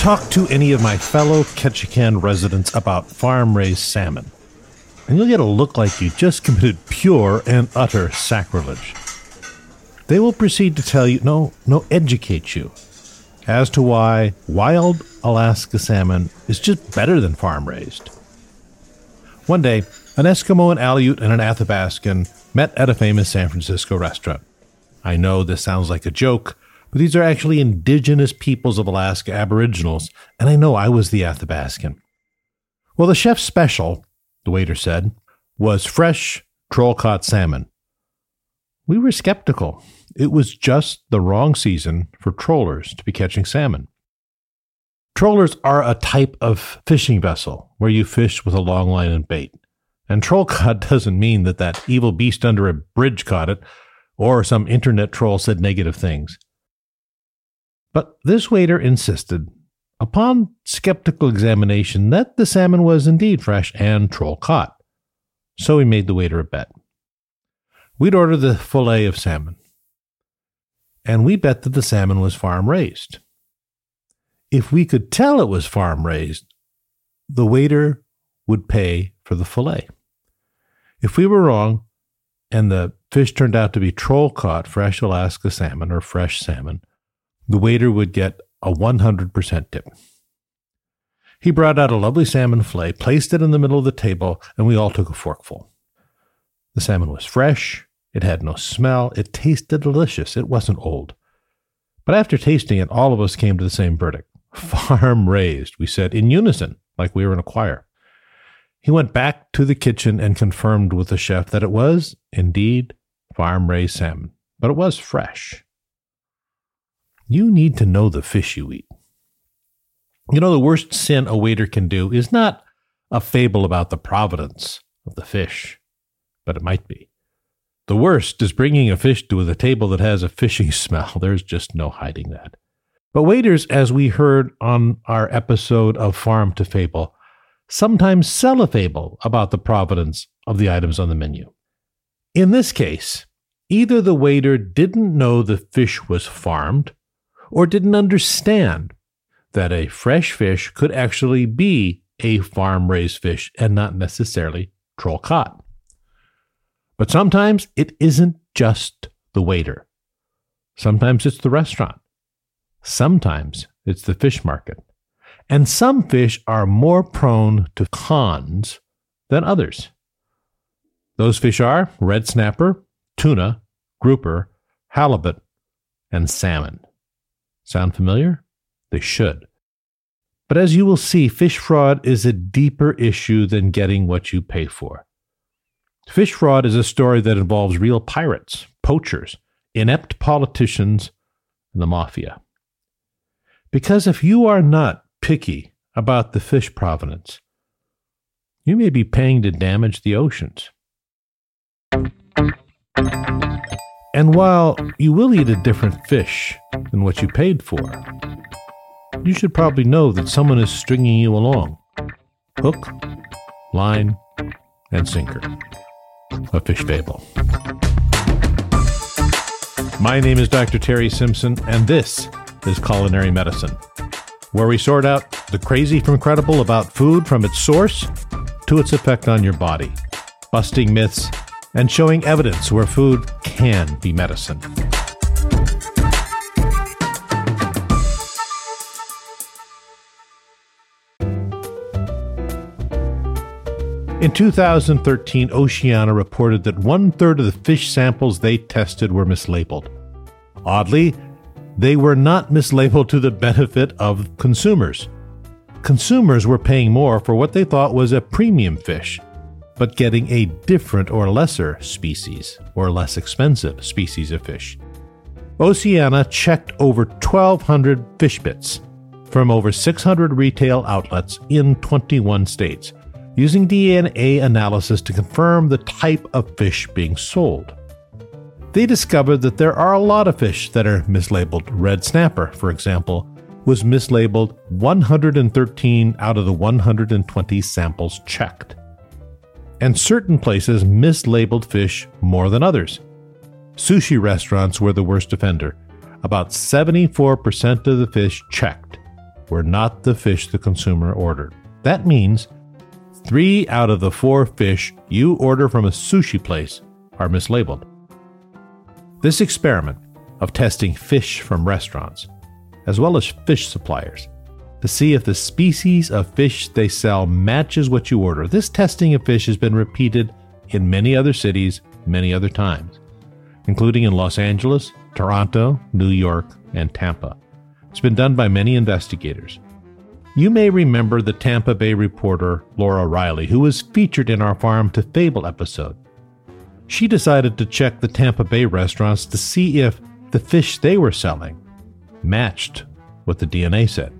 talk to any of my fellow Ketchikan residents about farm raised salmon, and you'll get a look like you just committed pure and utter sacrilege. They will proceed to tell you, no, no, educate you as to why wild Alaska salmon is just better than farm raised. One day, an Eskimo, an Aleut, and an Athabascan met at a famous San Francisco restaurant. I know this sounds like a joke, but these are actually indigenous peoples of Alaska, Aboriginals, and I know I was the Athabascan. Well, the chef's special, the waiter said, was fresh troll caught salmon. We were skeptical. It was just the wrong season for trollers to be catching salmon. Trollers are a type of fishing vessel where you fish with a long line and bait. And troll caught doesn't mean that that evil beast under a bridge caught it or some internet troll said negative things. But this waiter insisted, upon skeptical examination, that the salmon was indeed fresh and troll caught. So he made the waiter a bet. We'd order the fillet of salmon, and we bet that the salmon was farm raised. If we could tell it was farm raised, the waiter would pay for the fillet. If we were wrong and the fish turned out to be troll caught fresh Alaska salmon or fresh salmon, the waiter would get a 100% tip. He brought out a lovely salmon fillet, placed it in the middle of the table, and we all took a forkful. The salmon was fresh, it had no smell, it tasted delicious, it wasn't old. But after tasting it, all of us came to the same verdict farm raised, we said in unison, like we were in a choir. He went back to the kitchen and confirmed with the chef that it was, indeed, farm raised salmon, but it was fresh. You need to know the fish you eat. You know, the worst sin a waiter can do is not a fable about the providence of the fish, but it might be. The worst is bringing a fish to the table that has a fishy smell. There's just no hiding that. But waiters, as we heard on our episode of Farm to Fable, sometimes sell a fable about the providence of the items on the menu. In this case, either the waiter didn't know the fish was farmed, or didn't understand that a fresh fish could actually be a farm raised fish and not necessarily troll caught. But sometimes it isn't just the waiter. Sometimes it's the restaurant. Sometimes it's the fish market. And some fish are more prone to cons than others. Those fish are red snapper, tuna, grouper, halibut, and salmon. Sound familiar? They should. But as you will see, fish fraud is a deeper issue than getting what you pay for. Fish fraud is a story that involves real pirates, poachers, inept politicians, and the mafia. Because if you are not picky about the fish provenance, you may be paying to damage the oceans. And while you will eat a different fish than what you paid for, you should probably know that someone is stringing you along. Hook, line, and sinker. A fish fable. My name is Dr. Terry Simpson, and this is Culinary Medicine, where we sort out the crazy from credible about food from its source to its effect on your body, busting myths and showing evidence where food can be medicine. In 2013, Oceana reported that one third of the fish samples they tested were mislabeled. Oddly, they were not mislabeled to the benefit of consumers. Consumers were paying more for what they thought was a premium fish, but getting a different or lesser species or less expensive species of fish. Oceana checked over 1,200 fish bits from over 600 retail outlets in 21 states, using DNA analysis to confirm the type of fish being sold. They discovered that there are a lot of fish that are mislabeled. Red snapper, for example, was mislabeled 113 out of the 120 samples checked and certain places mislabeled fish more than others. Sushi restaurants were the worst offender. About 74% of the fish checked were not the fish the consumer ordered. That means three out of the four fish you order from a sushi place are mislabeled. This experiment of testing fish from restaurants, as well as fish suppliers, to see if the species of fish they sell matches what you order. This testing of fish has been repeated in many other cities many other times, including in Los Angeles, Toronto, New York, and Tampa. It's been done by many investigators. You may remember the Tampa Bay reporter Laura Reiley, who was featured in our Farm to Fable episode. She decided to check the Tampa Bay restaurants to see if the fish they were selling matched what the DNA said.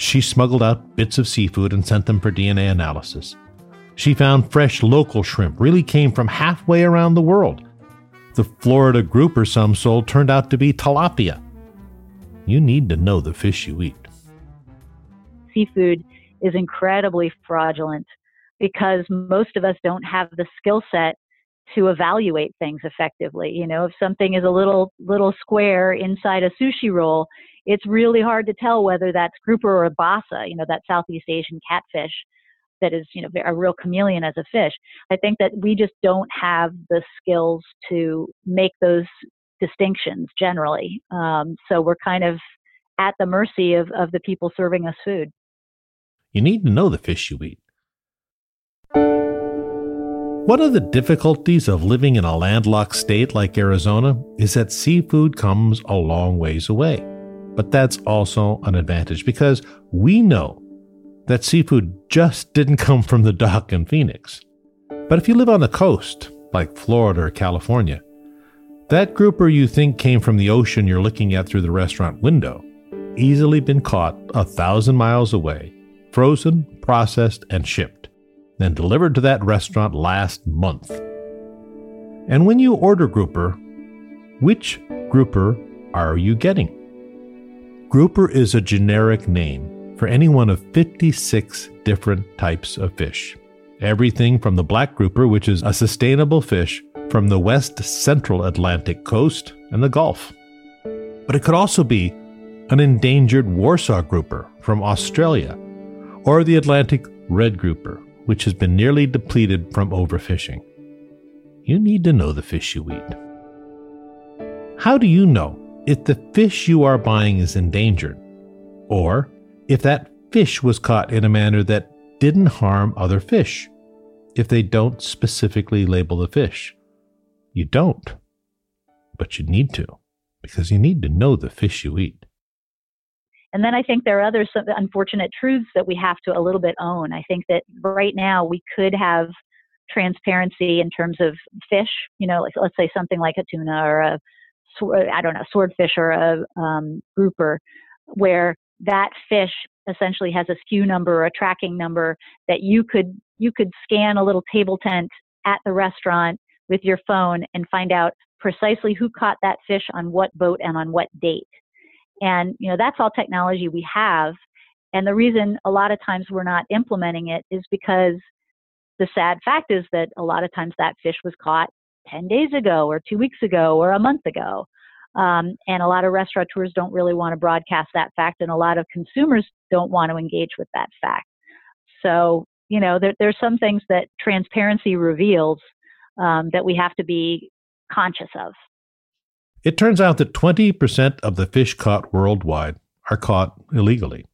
She smuggled out bits of seafood and sent them for DNA analysis. She found fresh local shrimp really came from halfway around the world. The Florida grouper some sold turned out to be tilapia. You need to know the fish you eat. Seafood is incredibly fraudulent because most of us don't have the skill set to evaluate things effectively. You know, if something is a little little square inside a sushi roll, it's really hard to tell whether that's grouper or basa, you know, that Southeast Asian catfish that is, you know, a real chameleon as a fish. I think that we just don't have the skills to make those distinctions generally. Um, so we're kind of at the mercy of, of the people serving us food. You need to know the fish you eat. One of the difficulties of living in a landlocked state like Arizona is that seafood comes a long ways away. But that's also an advantage because we know that seafood just didn't come from the dock in Phoenix. But if you live on the coast, like Florida or California, that grouper you think came from the ocean you're looking at through the restaurant window easily been caught a thousand miles away, frozen, processed, and shipped, then delivered to that restaurant last month. And when you order grouper, which grouper are you getting? Grouper is a generic name for any one of 56 different types of fish. Everything from the black grouper, which is a sustainable fish from the west central Atlantic coast and the Gulf. But it could also be an endangered Warsaw grouper from Australia, or the Atlantic red grouper, which has been nearly depleted from overfishing. You need to know the fish you eat. How do you know if the fish you are buying is endangered, or if that fish was caught in a manner that didn't harm other fish, if they don't specifically label the fish. You don't, but you need to, because you need to know the fish you eat. And then I think there are other unfortunate truths that we have to a little bit own. I think that right now we could have transparency in terms of fish, you know, like, let's say something like a tuna or a I don't know, swordfish or a um, grouper, where that fish essentially has a SKU number or a tracking number that you could you could scan a little table tent at the restaurant with your phone and find out precisely who caught that fish on what boat and on what date. And you know that's all technology we have. And the reason a lot of times we're not implementing it is because the sad fact is that a lot of times that fish was caught 10 days ago or two weeks ago or a month ago. Um, and a lot of restaurateurs don't really want to broadcast that fact, and a lot of consumers don't want to engage with that fact. So, you know, there, there's some things that transparency reveals um, that we have to be conscious of. It turns out that 20% of the fish caught worldwide are caught illegally.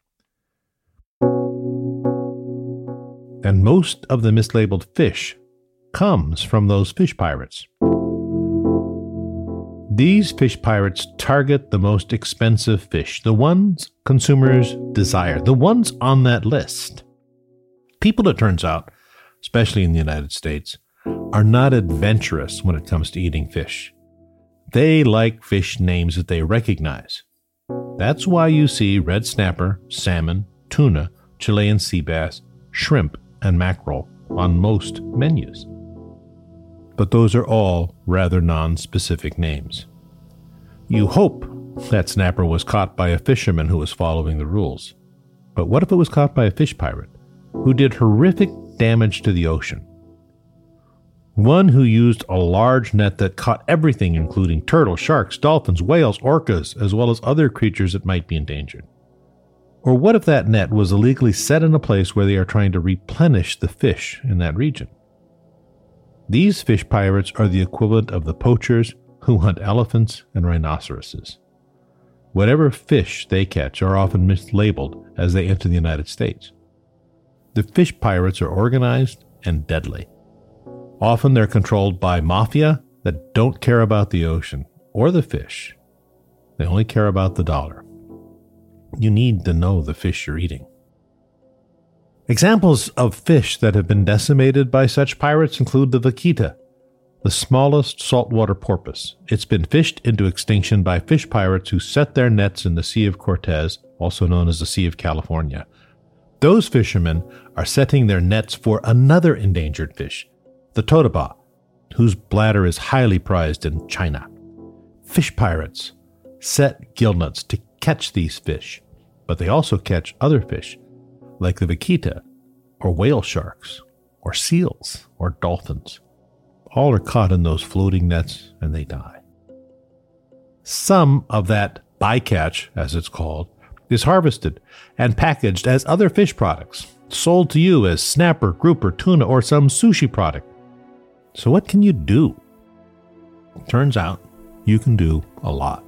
And most of the mislabeled fish comes from those fish pirates. These fish pirates target the most expensive fish, the ones consumers desire, the ones on that list. People, it turns out, especially in the United States, are not adventurous when it comes to eating fish. They like fish names that they recognize. That's why you see red snapper, salmon, tuna, Chilean sea bass, shrimp, and mackerel on most menus but those are all rather non-specific names. You hope that snapper was caught by a fisherman who was following the rules. But what if it was caught by a fish pirate who did horrific damage to the ocean? One who used a large net that caught everything, including turtles, sharks, dolphins, whales, orcas, as well as other creatures that might be endangered. Or what if that net was illegally set in a place where they are trying to replenish the fish in that region? These fish pirates are the equivalent of the poachers who hunt elephants and rhinoceroses. Whatever fish they catch are often mislabeled as they enter the United States. The fish pirates are organized and deadly. Often they're controlled by mafia that don't care about the ocean or the fish. They only care about the dollar. You need to know the fish you're eating. Examples of fish that have been decimated by such pirates include the vaquita, the smallest saltwater porpoise. It's been fished into extinction by fish pirates who set their nets in the Sea of Cortez, also known as the Sea of California. Those fishermen are setting their nets for another endangered fish, the totoaba, whose bladder is highly prized in China. Fish pirates set gill nets to catch these fish, but they also catch other fish, like the vaquita, or whale sharks, or seals, or dolphins. All are caught in those floating nets and they die. Some of that bycatch, as it's called, is harvested and packaged as other fish products, sold to you as snapper, grouper, tuna, or some sushi product. So, what can you do? Turns out you can do a lot.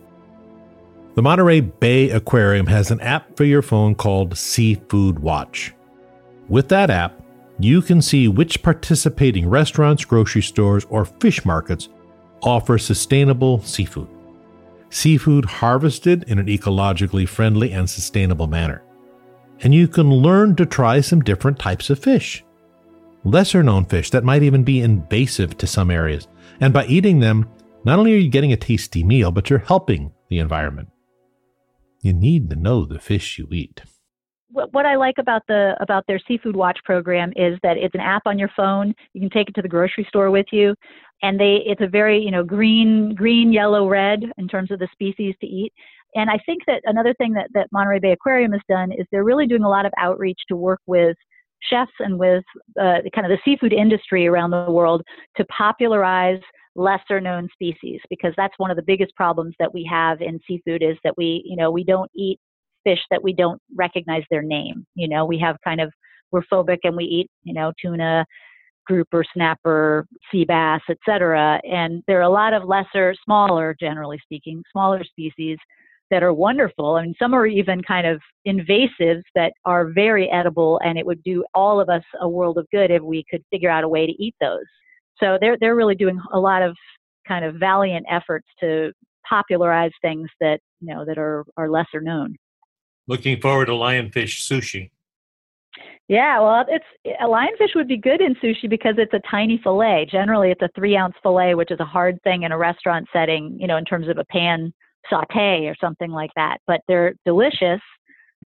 The Monterey Bay Aquarium has an app for your phone called Seafood Watch. With that app, you can see which participating restaurants, grocery stores, or fish markets offer sustainable seafood. Seafood harvested in an ecologically friendly and sustainable manner. And you can learn to try some different types of fish. Lesser known fish that might even be invasive to some areas. And by eating them, not only are you getting a tasty meal, but you're helping the environment. You need to know the fish you eat what I like about the about their seafood watch program is that it's an app on your phone. You can take it to the grocery store with you, and they it's a very you know green green yellow red in terms of the species to eat. And I think that another thing that that Monterey Bay Aquarium has done is they're really doing a lot of outreach to work with chefs and with uh, kind of the seafood industry around the world to popularize lesser known species because that's one of the biggest problems that we have in seafood is that we you know we don't eat fish that we don't recognize their name. You know, we have kind of we're phobic and we eat, you know, tuna, grouper, snapper, sea bass, etc. And there are a lot of lesser, smaller, generally speaking, smaller species that are wonderful. I mean, some are even kind of invasives that are very edible, and it would do all of us a world of good if we could figure out a way to eat those. So they're they're really doing a lot of kind of valiant efforts to popularize things that you know that are are lesser known looking forward to lionfish sushi. Yeah, well, it's a lionfish would be good in sushi because it's a tiny fillet. Generally, it's a three ounce fillet, which is a hard thing in a restaurant setting, you know, in terms of a pan saute or something like that. But they're delicious,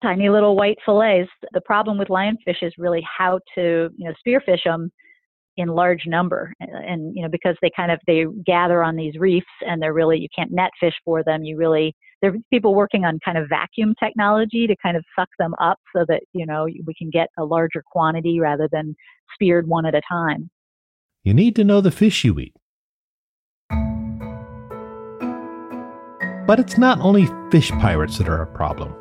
tiny little white fillets. The problem with lionfish is really how to, you know, spearfish them in large number and, and you know because they kind of they gather on these reefs and they're really you can't net fish for them. You really there are people working on kind of vacuum technology to kind of suck them up so that you know we can get a larger quantity rather than speared one at a time. You need to know the fish you eat. But it's not only fish pirates that are a problem.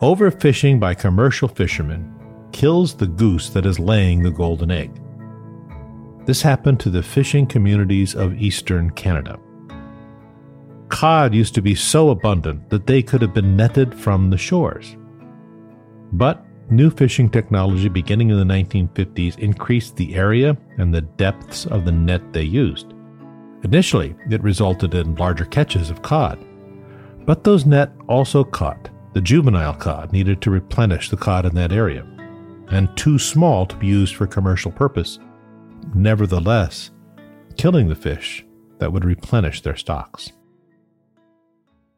Overfishing by commercial fishermen kills the goose that is laying the golden egg this happened to the fishing communities of eastern Canada. Cod used to be so abundant that they could have been netted from the shores. But new fishing technology beginning in the 1950s increased the area and the depths of the net they used. Initially, it resulted in larger catches of cod. But those net also caught the juvenile cod needed to replenish the cod in that area, and too small to be used for commercial purpose nevertheless killing the fish that would replenish their stocks.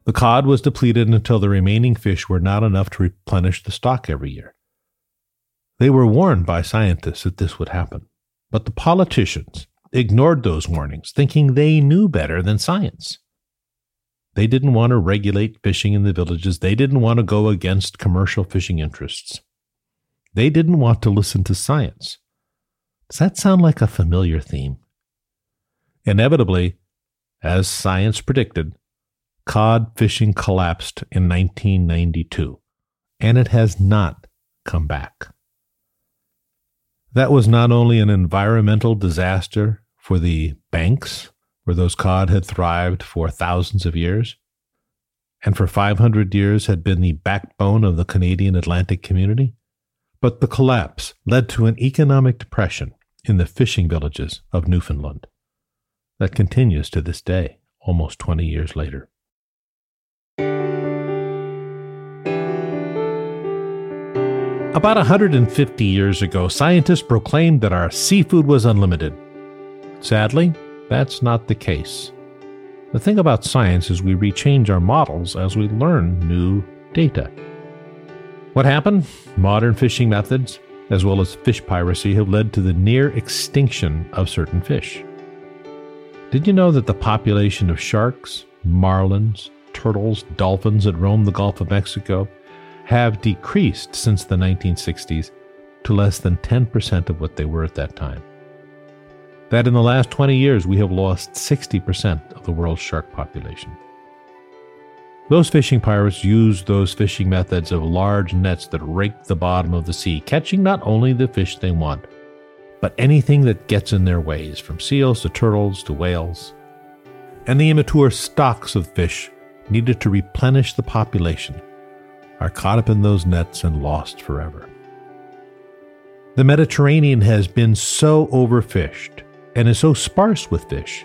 The cod was depleted until the remaining fish were not enough to replenish the stock every year. They were warned by scientists that this would happen, but the politicians ignored those warnings, thinking they knew better than science. They didn't want to regulate fishing in the villages. They didn't want to go against commercial fishing interests. They didn't want to listen to science. Does that sound like a familiar theme? Inevitably, as science predicted, cod fishing collapsed in 1992, and it has not come back. That was not only an environmental disaster for the banks where those cod had thrived for thousands of years, and for 500 years had been the backbone of the Canadian Atlantic community, but the collapse led to an economic depression in the fishing villages of Newfoundland that continues to this day, almost 20 years later. About 150 years ago, scientists proclaimed that our seafood was unlimited. Sadly, that's not the case. The thing about science is we rechange our models as we learn new data. What happened? Modern fishing methods, as well as fish piracy, have led to the near extinction of certain fish. Did you know that the population of sharks, marlins, turtles, dolphins that roam the Gulf of Mexico have decreased since the 1960s to less than 10% of what they were at that time. That in the last 20 years, we have lost 60% of the world's shark population. Those fishing pirates use those fishing methods of large nets that rake the bottom of the sea, catching not only the fish they want, but anything that gets in their ways, from seals to turtles to whales. And the immature stocks of fish needed to replenish the population are caught up in those nets and lost forever. The Mediterranean has been so overfished and is so sparse with fish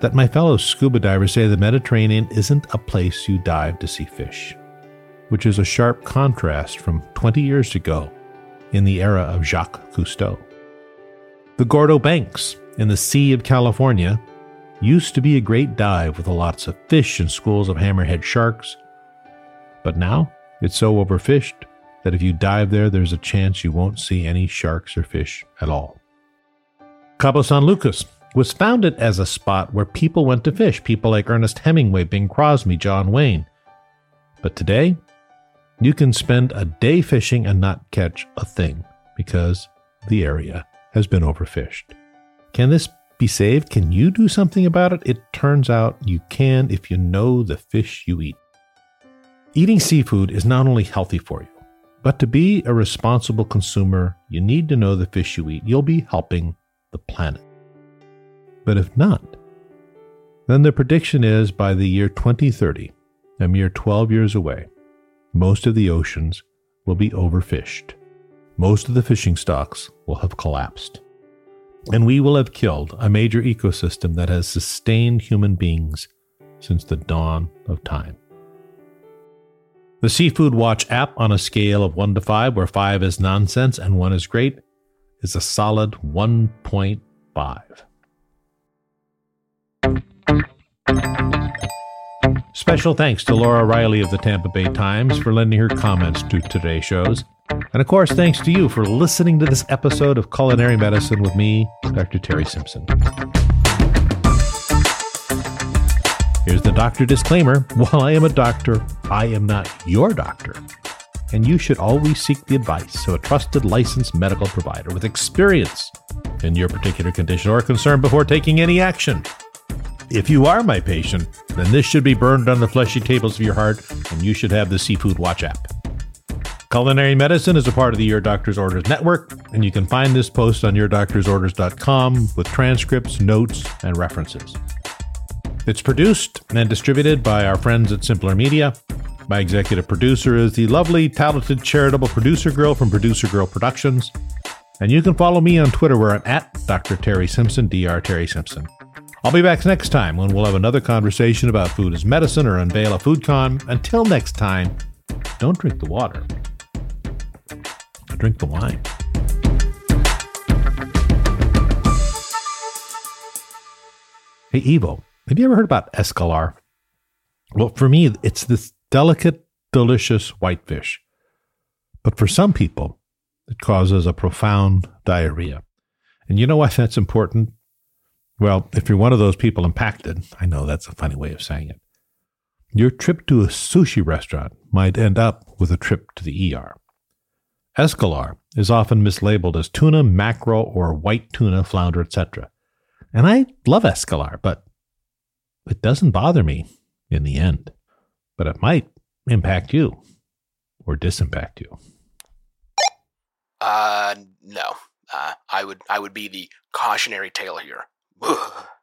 that my fellow scuba divers say the Mediterranean isn't a place you dive to see fish, which is a sharp contrast from 20 years ago in the era of Jacques Cousteau. The Gordo Banks in the Sea of California used to be a great dive with lots of fish and schools of hammerhead sharks, but now it's so overfished that if you dive there, there's a chance you won't see any sharks or fish at all. Cabo San Lucas was founded as a spot where people went to fish, people like Ernest Hemingway, Bing Crosby, John Wayne. But today, you can spend a day fishing and not catch a thing because the area has been overfished. Can this be saved? Can you do something about it? It turns out you can if you know the fish you eat. Eating seafood is not only healthy for you, but to be a responsible consumer, you need to know the fish you eat. You'll be helping the planet. But if not, then the prediction is by the year 2030, a mere 12 years away, most of the oceans will be overfished. Most of the fishing stocks will have collapsed. And we will have killed a major ecosystem that has sustained human beings since the dawn of time. The Seafood Watch app, on a scale of 1 to 5, where 5 is nonsense and 1 is great, is a solid 1.5. Special thanks to Laura Reiley of the Tampa Bay Times for lending her comments to today's shows. And of course, thanks to you for listening to this episode of Culinary Medicine with me, Dr. Terry Simpson. Here's the doctor disclaimer While I am a doctor, I am not your doctor. And you should always seek the advice of a trusted licensed medical provider with experience in your particular condition or concern before taking any action. If you are my patient, then this should be burned on the fleshy tables of your heart, and you should have the Seafood Watch app. Culinary Medicine is a part of the Your Doctor's Orders network, and you can find this post on yourdoctorsorders.com with transcripts, notes, and references. It's produced and distributed by our friends at Simpler Media. My executive producer is the lovely, talented, charitable producer girl from Producer Girl Productions. And you can follow me on Twitter where I'm at Dr. Terry Simpson, Dr. Terry Simpson. I'll be back next time when we'll have another conversation about food as medicine or unveil a food con. Until next time, don't drink the water, drink the wine. Hey, Evo. Have you ever heard about escolar? Well, for me, it's this delicate, delicious whitefish. But for some people, it causes a profound diarrhea. And you know why that's important? Well, if you're one of those people impacted, I know that's a funny way of saying it. Your trip to a sushi restaurant might end up with a trip to the ER. Escolar is often mislabeled as tuna, mackerel, or white tuna, flounder, etc. And I love escolar, but it doesn't bother me in the end, but it might impact you. or disimpact you? Uh, no. Uh, I would I would be the cautionary tale here. Ugh.